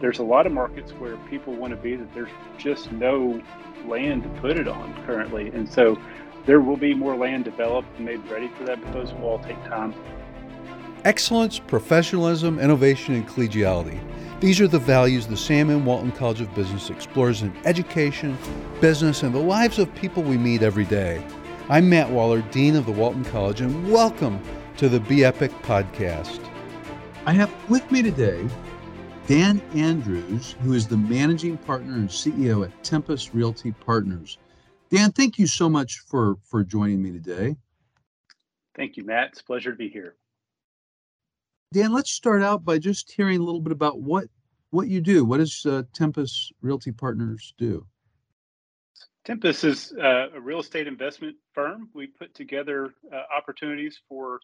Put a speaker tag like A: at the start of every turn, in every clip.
A: there's a lot of markets where people want to be that there's just no land to put it on currently. And so there will be more land developed and made ready for that, but those will all take time.
B: Excellence, professionalism, innovation, and collegiality. These are the values the Sam M. Walton College of Business explores in education, business, and the lives of people we meet every day. I'm Matt Waller, Dean of the Walton College, and welcome to the Be Epic podcast. I have with me today Dan Andrews, who is the managing partner and CEO at Tempus Realty Partners. Dan, thank you so much for for joining me today.
A: Thank you, Matt. It's a pleasure to be here.
B: Dan, let's start out by just hearing a little bit about what what you do. What does uh, Tempus Realty Partners do?
A: Tempus is uh, a real estate investment firm. We put together uh, opportunities for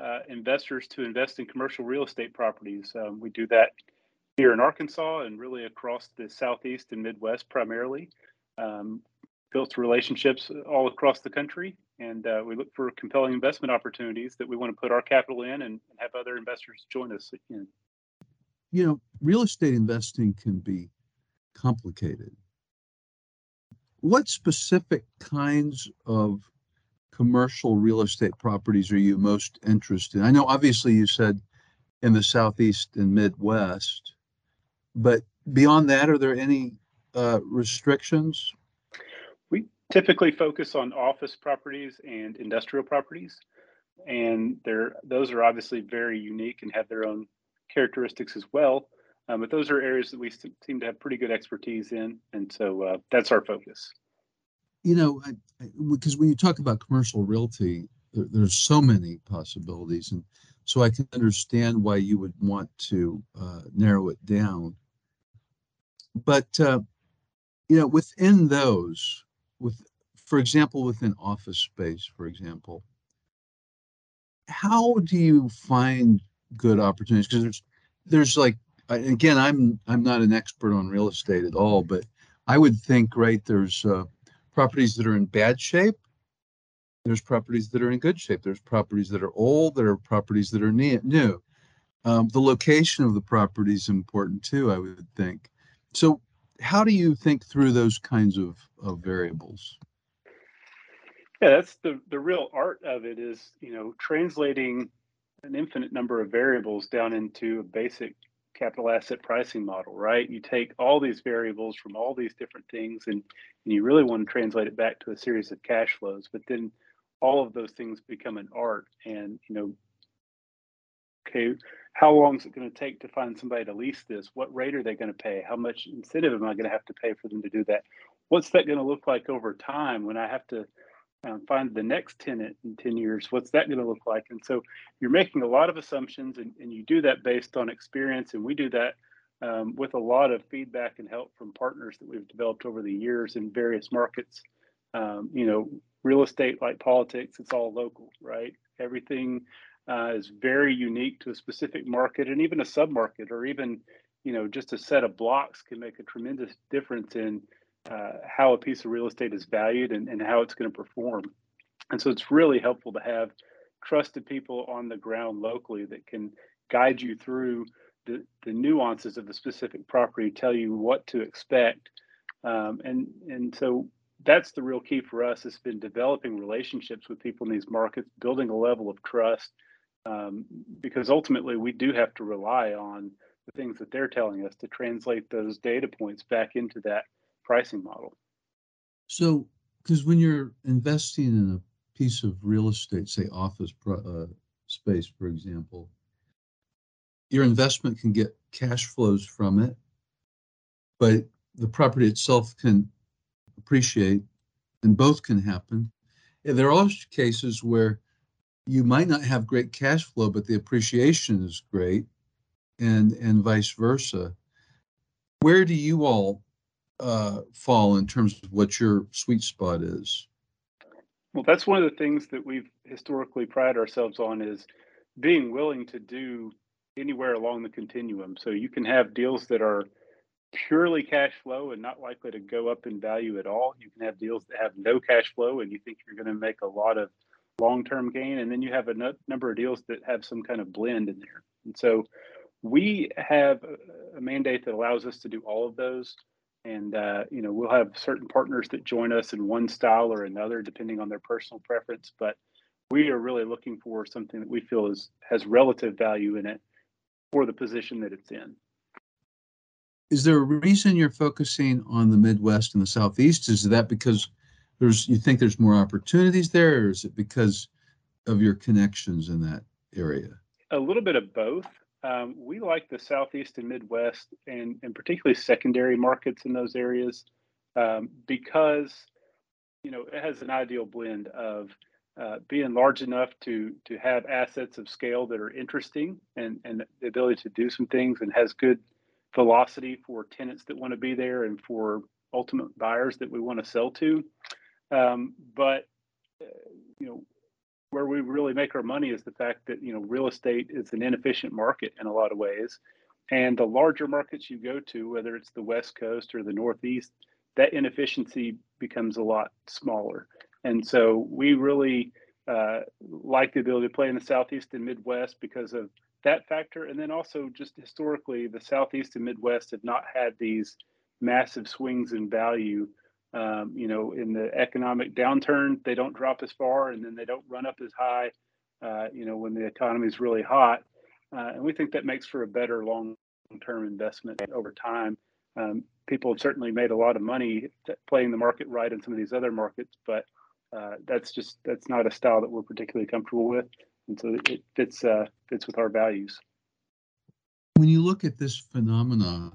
A: uh, investors to invest in commercial real estate properties. Um, we do that here in Arkansas and really across the Southeast and Midwest primarily. Um, built relationships all across the country, and uh, we look for compelling investment opportunities that we want to put our capital in and, have other investors join us in.
B: You know, real estate investing can be complicated. What specific kinds of commercial real estate properties are you most interested in? I know obviously you said in the Southeast and Midwest. But beyond that, are there any uh, restrictions?
A: We typically focus on office properties and industrial properties, and they're those are obviously very unique and have their own characteristics as well. Um, but those are areas that we seem to have pretty good expertise in, and so uh, that's our focus.
B: You know, because when you talk about commercial realty, there, there's so many possibilities, and so I can understand why you would want to uh, narrow it down. But uh, you know within those with for example within office space for example how do you find good opportunities? Because there's there's like again i'm i'm not an expert on real estate at all but i would think right there's uh, properties that are in bad shape there's properties that are in good shape there's properties that are old there are properties that are new um, the location of the property is important too i would think so, how do you think through those kinds of, of variables?
A: Yeah, that's the the real art of it is you know translating an infinite number of variables down into a basic capital asset pricing model, right? You take all these variables from all these different things and, and you really want to translate it back to a series of cash flows, but then all of those things become an art and you know okay how long is it going to take to find somebody to lease this? What rate are they going to pay? How much incentive am I going to have to pay for them to do that? What's that going to look like over time when I have to um, find the next tenant in 10 years? What's that going to look like? And so you're making a lot of assumptions and, and you do that based on experience. And we do that um, with a lot of feedback and help from partners that we've developed over the years in various markets. Um, you know, real estate like politics, it's all local, right? Everything uh, is very unique to a specific market and even a submarket or even you know just a set of blocks can make a tremendous difference in uh, how a piece of real estate is valued and, and how it's going to perform and so it's really helpful to have trusted people on the ground locally that can guide you through the, the nuances of the specific property tell you what to expect um, and and so that's the real key for us It's been developing relationships with people in these markets building a level of trust um, because ultimately we do have to rely on the things that they're telling us to translate those data points back into that pricing model.
B: So, because when you're investing in a piece of real estate, say office uh, space, for example, your investment can get cash flows from it, but the property itself can appreciate, and both can happen. And there are also cases where you might not have great cash flow, but the appreciation is great, and and vice versa. Where do you all uh, fall in terms of what your sweet spot is?
A: Well, that's one of the things that we've historically prided ourselves on is being willing to do anywhere along the continuum. So you can have deals that are purely cash flow and not likely to go up in value at all. You can have deals that have no cash flow and you think you're going to make a lot of long-term gain, and then you have a n- number of deals that have some kind of blend in there. And so we have a mandate that allows us to do all of those. And uh, you know, we'll have certain partners that join us in one style or another, depending on their personal preference. But we are really looking for something that we feel is has relative value in it for the position that it's in.
B: Is there a reason you're focusing on the Midwest and the Southeast? Is that because there's you think there's more opportunities there, or is it because of your connections in that area?
A: A little bit of both. Um, we like the Southeast and Midwest, and, and particularly secondary markets in those areas, um, because you know it has an ideal blend of uh, being large enough to to have assets of scale that are interesting and and the ability to do some things and has good velocity for tenants that want to be there and for ultimate buyers that we want to sell to. Um, but uh, you know where we really make our money is the fact that you know real estate is an inefficient market in a lot of ways, and the larger markets you go to, whether it's the West Coast or the Northeast, that inefficiency becomes a lot smaller. And so we really uh, like the ability to play in the Southeast and Midwest because of that factor. And then also, just historically, the Southeast and Midwest have not had these massive swings in value. Um, you know, in the economic downturn, they don't drop as far and then they don't run up as high, uh, you know, when the economy is really hot. Uh, and we think that makes for a better long term investment over time. Um, people have certainly made a lot of money playing the market right in some of these other markets, but uh, that's just that's not a style that we're particularly comfortable with, and so it fits uh, fits with our values.
B: When you look at this phenomena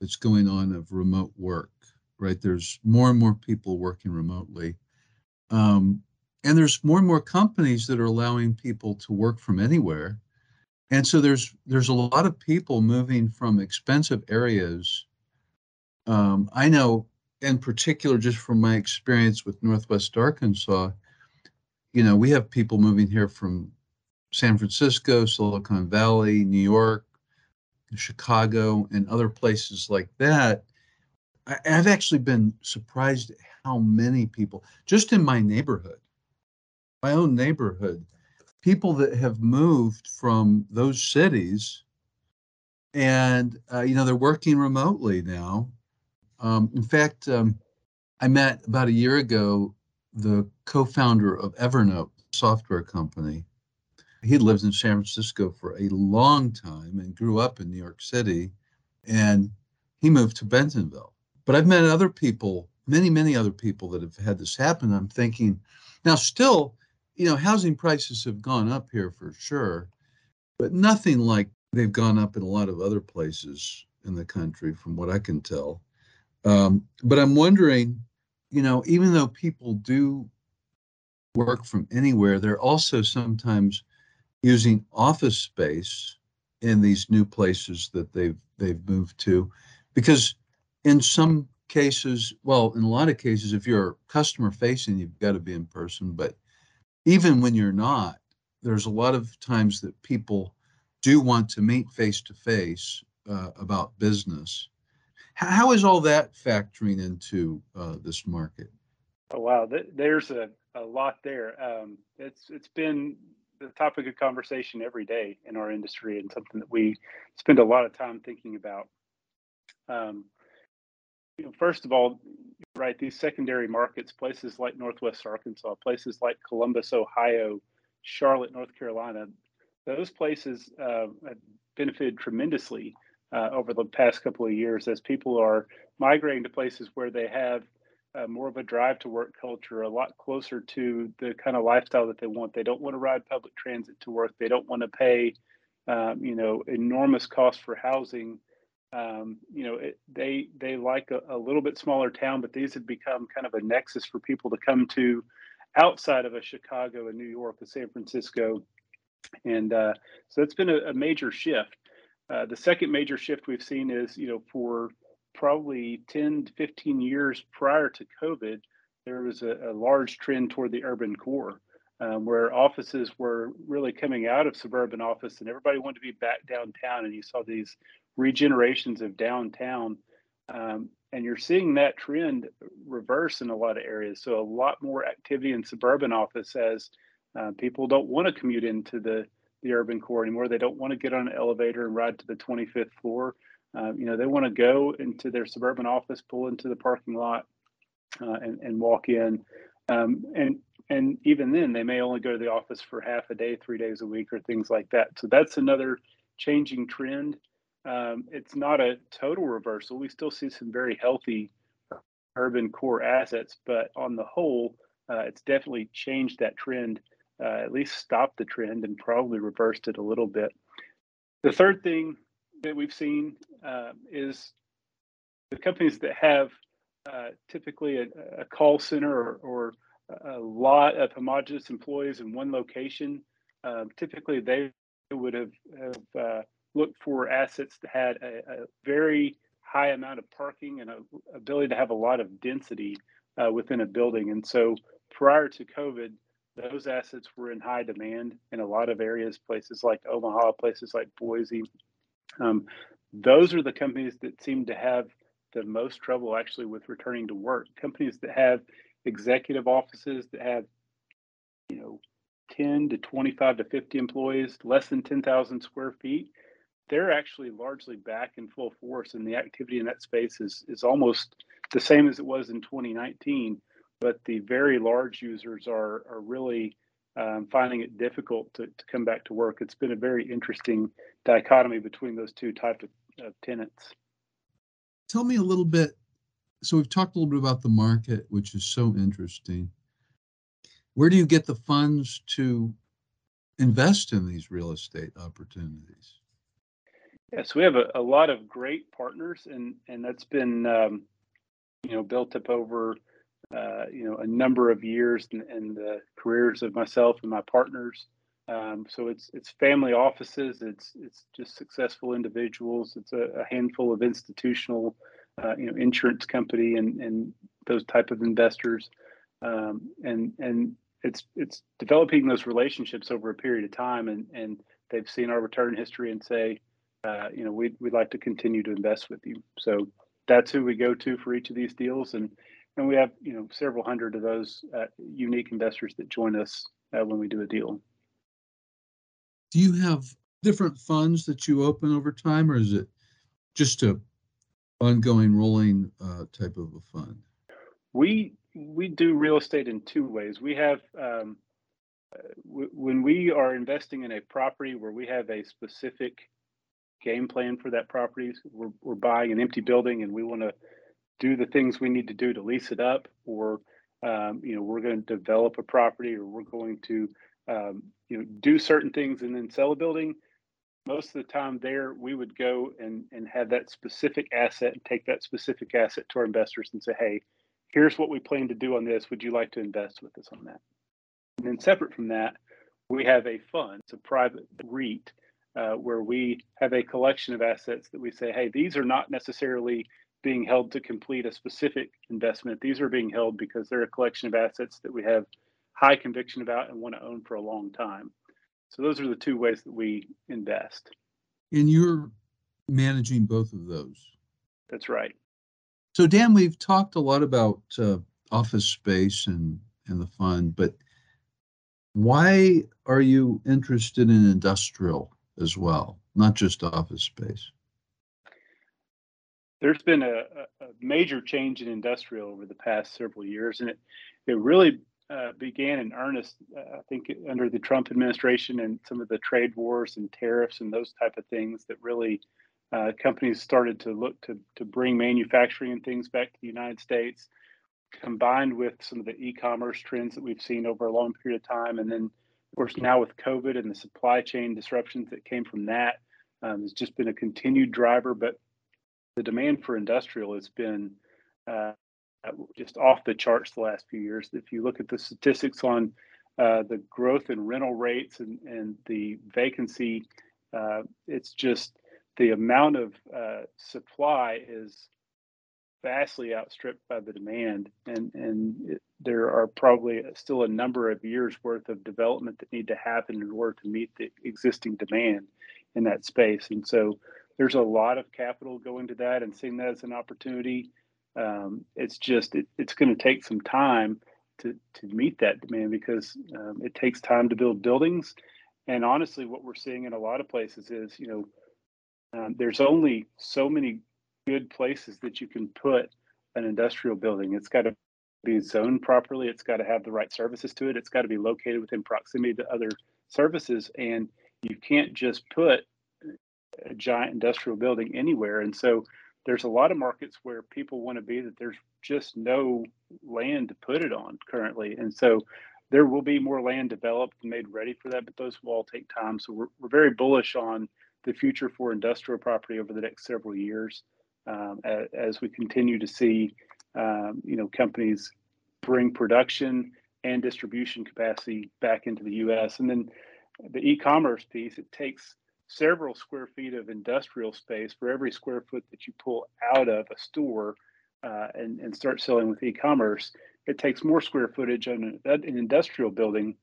B: that's going on of remote work, right? There's more and more people working remotely, um, and there's more and more companies that are allowing people to work from anywhere, and so there's there's a lot of people moving from expensive areas. Um, I know in particular, just from my experience with Northwest Arkansas, you know, we have people moving here from San Francisco, Silicon Valley, New York, Chicago, and other places like that. I, have actually been surprised at how many people, just in my neighborhood, my own neighborhood, people that have moved from those cities and, uh, you know, they're working remotely now um, in fact, um, I met about a year ago the co-founder of Evernote software company. He lived in San Francisco for a long time and grew up in New York City, and he moved to Bentonville. But I've met other people, many, many other people that have had this happen. I'm thinking, now still, you know, housing prices have gone up here for sure, but nothing like they've gone up in a lot of other places in the country, from what I can tell. Um, but I'm wondering, you know, even though people do work from anywhere, they're also sometimes using office space in these new places that they've they've moved to, because in some cases, well, in a lot of cases, if you're customer facing, you've got to be in person. But even when you're not, there's a lot of times that people do want to meet face to face about business. How is all that factoring into uh, this market?
A: Oh, wow, there's a, a lot there. Um, it's it's been the topic of conversation every day in our industry, and something that we spend a lot of time thinking about. Um, you know, first of all, right, these secondary markets, places like Northwest Arkansas, places like Columbus, Ohio, Charlotte, North Carolina, those places uh, have benefited tremendously uh, over the past couple of years as people are migrating to places where they have uh, more of a drive to work culture, a lot closer to the kind of lifestyle that they want. They don't want to ride public transit to work. They don't want to pay, um, you know, enormous costs for housing. Um, you know, it, they they like a, a, little bit smaller town, but these have become kind of a nexus for people to come to outside of a Chicago, a New York, a San Francisco, and uh, so it's been a, a major shift. Uh, the second major shift we've seen is, you know, for probably 10 to 15 years prior to COVID, there was a, a large trend toward the urban core, um, where offices were really coming out of suburban office and everybody wanted to be back downtown. And you saw these regenerations of downtown. Um, and you're seeing that trend reverse in a lot of areas. So a lot more activity in suburban office as uh, people don't want to commute into the the urban core anymore. They don't want to get on an elevator and ride to the 25th floor. Uh, you know, they want to go into their suburban office, pull into the parking lot, uh, and, and walk in. Um, and and even then, they may only go to the office for half a day, three days a week, or things like that. So that's another changing trend. Um, it's not a total reversal. We still see some very healthy urban core assets, but on the whole, uh, it's definitely changed that trend, uh, at least stopped the trend and probably reversed it a little bit. The third thing that we've seen uh, is the companies that have uh, typically a, a, call center or, or, a lot of homogenous employees in one location. Um, typically, they would have, have uh, looked for assets that had a, a, very high amount of parking and a ability to have a lot of density uh, within a building. And so, prior to COVID, those assets were in high demand in a lot of areas, places like Omaha, places like Boise. Um, those are the companies that seem to have the most trouble actually with returning to work. Companies that have executive offices that have, you know, 10 to 25 to 50 employees, less than 10,000 square feet, they're actually largely back in full force, and the activity in that space is is almost the same as it was in 2019. But the very large users are are really um, finding it difficult to, to come back to work. It's been a very interesting dichotomy between those two types of, of tenants.
B: Tell me a little bit. So we've talked a little bit about the market, which is so interesting. Where do you get the funds to invest in these real estate opportunities?
A: Yes, we have a, a lot of great partners, and and that's been um, you know built up over uh, you know a number of years and, the careers of myself and my partners. Um, so it's it's family offices, it's it's just successful individuals, it's a, a handful of institutional, uh, you know, insurance company and and those type of investors, um, and and it's it's developing those relationships over a period of time, and and they've seen our return history and say, uh, you know, we'd we'd like to continue to invest with you. So that's who we go to for each of these deals, and and we have you know several hundred of those uh, unique investors that join us uh, when we do a deal.
B: Do you have different funds that you open over time, or is it just a ongoing rolling uh, type of a fund?
A: We we do real estate in two ways. We have um, w- when we are investing in a property where we have a specific game plan for that property. We're, we're buying an empty building and we want to do the things we need to do to lease it up, or um, you know we're going to develop a property, or we're going to um, you know do certain things and then sell a building. Most of the time, there we would go and and have that specific asset and take that specific asset to our investors and say, hey, here's what we plan to do on this. Would you like to invest with us on that? And then separate from that, we have a fund, it's a private REIT uh, where we have a collection of assets that we say, hey, these are not necessarily being held to complete a specific investment. These are being held because they're a collection of assets that we have high conviction about and want to own for a long time. So those are the two ways that we invest.
B: And you're managing both of those.
A: That's right.
B: So Dan, we've talked a lot about uh, office space and and the fund, but why are you interested in industrial as well, not just office space?
A: There's been a, a major change in industrial over the past several years, and it it really uh, began in earnest, uh, I think, under the Trump administration and some of the trade wars and tariffs and those type of things that really uh, companies started to look to to bring manufacturing and things back to the United States, combined with some of the e-commerce trends that we've seen over a long period of time, and then of course, now with COVID and the supply chain disruptions that came from that, um, just been a continued driver. But the demand for industrial has been uh, just off the charts the last few years. If you look at the statistics on uh, the growth in rental rates and, and the vacancy, uh, it's just the amount of uh, supply is vastly outstripped by the demand, and and it, there are probably still a number of years worth of development that need to happen in order to meet the existing demand in that space. And so there's a lot of capital going to that, and seeing that as an opportunity, um, it's just it, it's going to take some time to to meet that demand because um, it takes time to build buildings. And honestly, what we're seeing in a lot of places is, you know, um, there's only so many good places that you can put an industrial building. It's got to be zoned properly. It's got to have the right services to it. It's got to be located within proximity to other services. And you can't just put a giant industrial building anywhere. And so there's a lot of markets where people want to be that there's just no land to put it on currently. And so there will be more land developed and made ready for that, but those will all take time. So we're, we're very bullish on the future for industrial property over the next several years um, as, as, we continue to see, um, you know, companies bring production and distribution capacity back into the U.S. And then the e-commerce piece, it takes several square feet of industrial space for every square foot that you pull out of a store uh, and, and start selling with e-commerce. It takes more square footage on an, an industrial building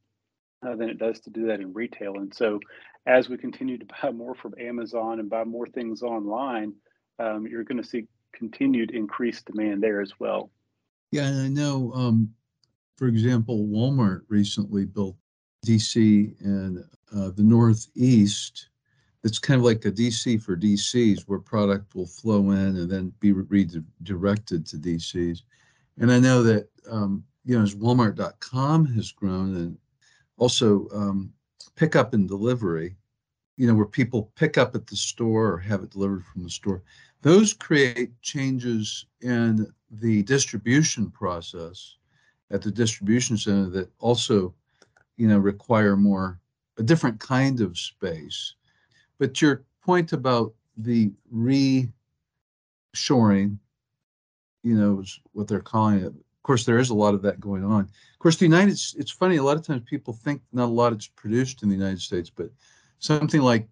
A: uh, than it does to do that in retail. And so, as we continue to buy more from Amazon and buy more things online, um, you're going to see continued increased demand there as well.
B: Yeah, and I know, um, for example, Walmart recently built DC and uh, the Northeast. It's kind of like a DC for DCs where product will flow in and then be redirected to DCs. And I know that, um, you know, as Walmart.com has grown and also um, pickup and delivery, you know, where people pick up at the store or have it delivered from the store, those create changes in the distribution process at the distribution center that also, you know, require more a different kind of space. But your point about the reshoring, you know, is what they're calling it, Of course, there is a lot of that going on. Of course, the United States it's funny, a lot of times people think not a lot is produced in the United States, but something like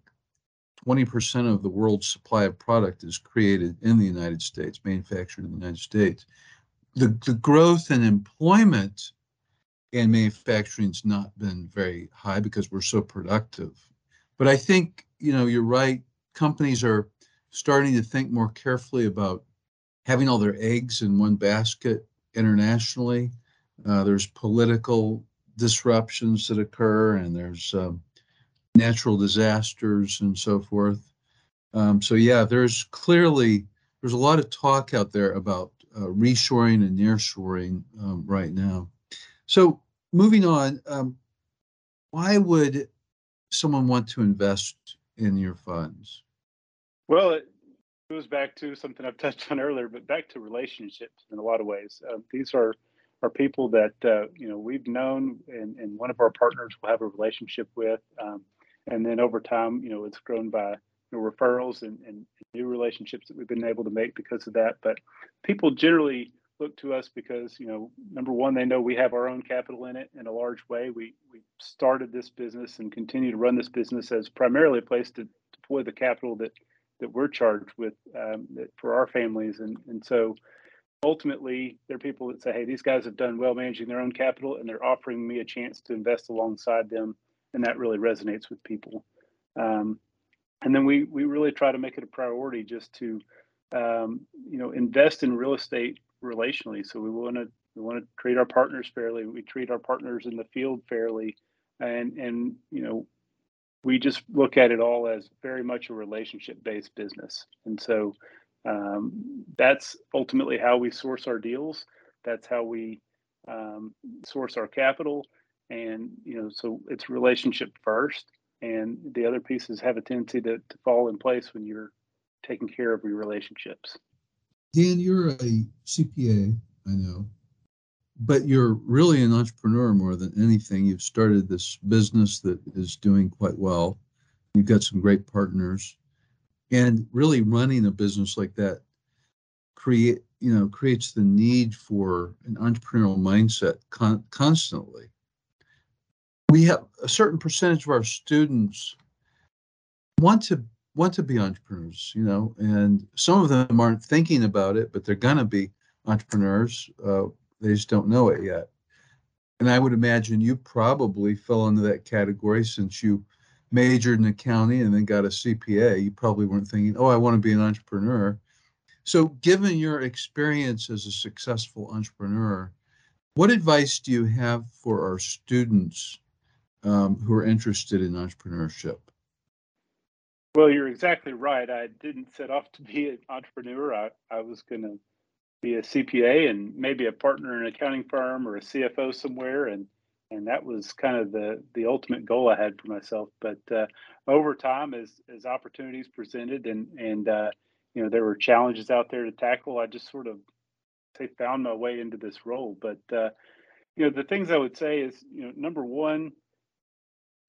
B: 20% of the world's supply of product is created in the United States, manufactured in the United States. The, the growth in employment in manufacturing has not been very high because we're so productive. But I think, you know, you're right. Companies are starting to think more carefully about having all their eggs in one basket internationally. Uh, there's political disruptions that occur, and there's um, natural disasters and so forth. Um, so yeah, there's clearly there's a lot of talk out there about uh, reshoring and nearshoring um, right now. So moving on, um, why would someone want to invest in your funds?
A: Well, it, goes back to something I've touched on earlier, but back to relationships in a lot of ways. Uh, these are are people that uh, you know we've known, and, and one of our partners will have a relationship with, um, and then over time, you know, it's grown by you know, referrals and, and new relationships that we've been able to make because of that. But people generally look to us because you know number one they know we have our own capital in it in a large way we we started this business and continue to run this business as primarily a place to deploy the capital that that we're charged with um, for our families. And, and so ultimately, there are people that say, hey, these guys have done well managing their own capital and they're offering me a chance to invest alongside them. And that really resonates with people. Um, and then we, we really try to make it a priority just to, um, you know, invest in real estate relationally. So we want to we want to treat our partners fairly. We treat our partners in the field fairly, and and you know we just look at it all as very much a relationship based business. And so um, that's ultimately how we source our deals. That's how we um, source our capital. And, you know, so it's relationship first. And the other pieces have a tendency to, to fall in place when you're taking care of your relationships.
B: Dan, you're a CPA, I know but you're really an entrepreneur more than anything. You've started this business that is doing quite well. You've got some great partners, and really running a business like that create you know creates the need for an entrepreneurial mindset con- constantly. We have a certain percentage of our students want to want to be entrepreneurs, you know, and some of them aren't thinking about it, but they're gonna be entrepreneurs. Uh, they just don't know it yet. And I would imagine you probably fell into that category since you majored in accounting and then got a CPA. You probably weren't thinking, oh, I want to be an entrepreneur. So, given your experience as a successful entrepreneur, what advice do you have for our students um, who are interested in entrepreneurship?
A: Well, you're exactly right. I didn't set off to be an entrepreneur. I, I was going to be a CPA and maybe a partner in an accounting firm or a CFO somewhere, and and that was kind of the the ultimate goal I had for myself. But uh, over time, as as opportunities presented and and uh, you know there were challenges out there to tackle, I just sort of say found my way into this role. But uh, you know the things I would say is you know number one,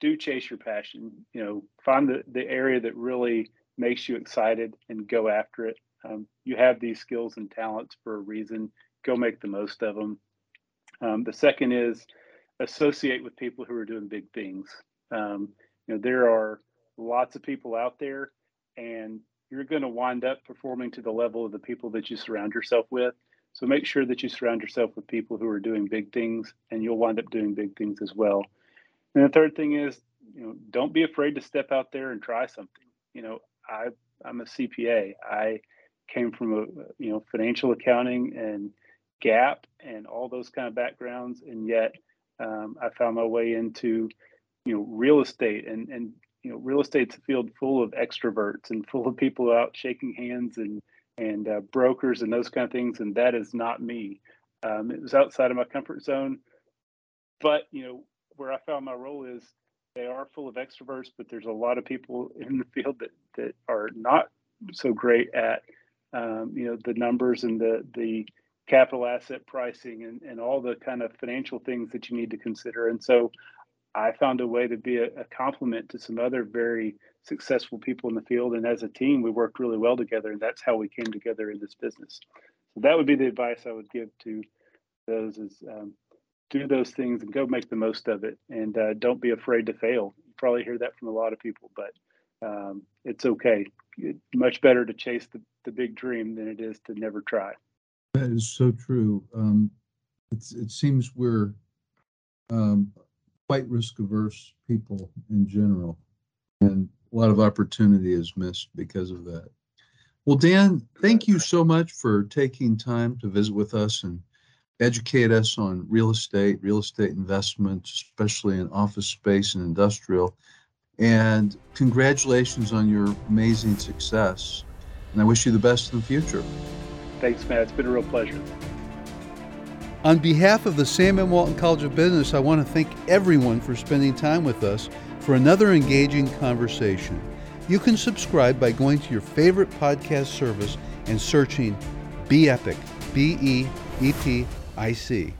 A: do chase your passion. You know find the the area that really makes you excited and go after it. Um, you have these skills and talents for a reason. Go make the most of them. Um, the second is associate with people who are doing big things. Um, you know, there are lots of people out there, and you're going to wind up performing to the level of the people that you surround yourself with. So make sure that you surround yourself with people who are doing big things, and you'll wind up doing big things as well. And the third thing is, you know, don't be afraid to step out there and try something. You know, I I'm a CPA. I came from a you know financial accounting and GAAP and all those kind of backgrounds, and yet um, I found my way into, you know, real estate and and you know, real estate's a field full of extroverts and full of people out shaking hands and and uh, brokers and those kind of things, and that is not me. Um, it was outside of my comfort zone, but you know, where I found my role is they are full of extroverts, but there's a lot of people in the field that that are not so great at um, you know the numbers and the the capital asset pricing and, and all the kind of financial things that you need to consider. And so I found a way to be a, a complement to some other very successful people in the field. And as a team, we worked really well together. And that's how we came together in this business. So that would be the advice I would give to those is um, do those things and go make the most of it. And uh, don't be afraid to fail. You probably hear that from a lot of people, but um, it's okay. Much better to chase the, the big dream than it is to never try.
B: That is so true. Um, it seems we're um, quite risk averse people in general, and a lot of opportunity is missed because of that. Well, Dan, thank you so much for taking time to visit with us and educate us on real estate, real estate investments, especially in office space and industrial. And congratulations on your amazing success. And I wish you the best in the future.
A: Thanks, Matt. It's been a real pleasure.
C: On behalf of the Sam M. Walton College of Business, I want to thank everyone for spending time with us for another engaging conversation. You can subscribe by going to your favorite podcast service and searching Be Epic, B E E P I C.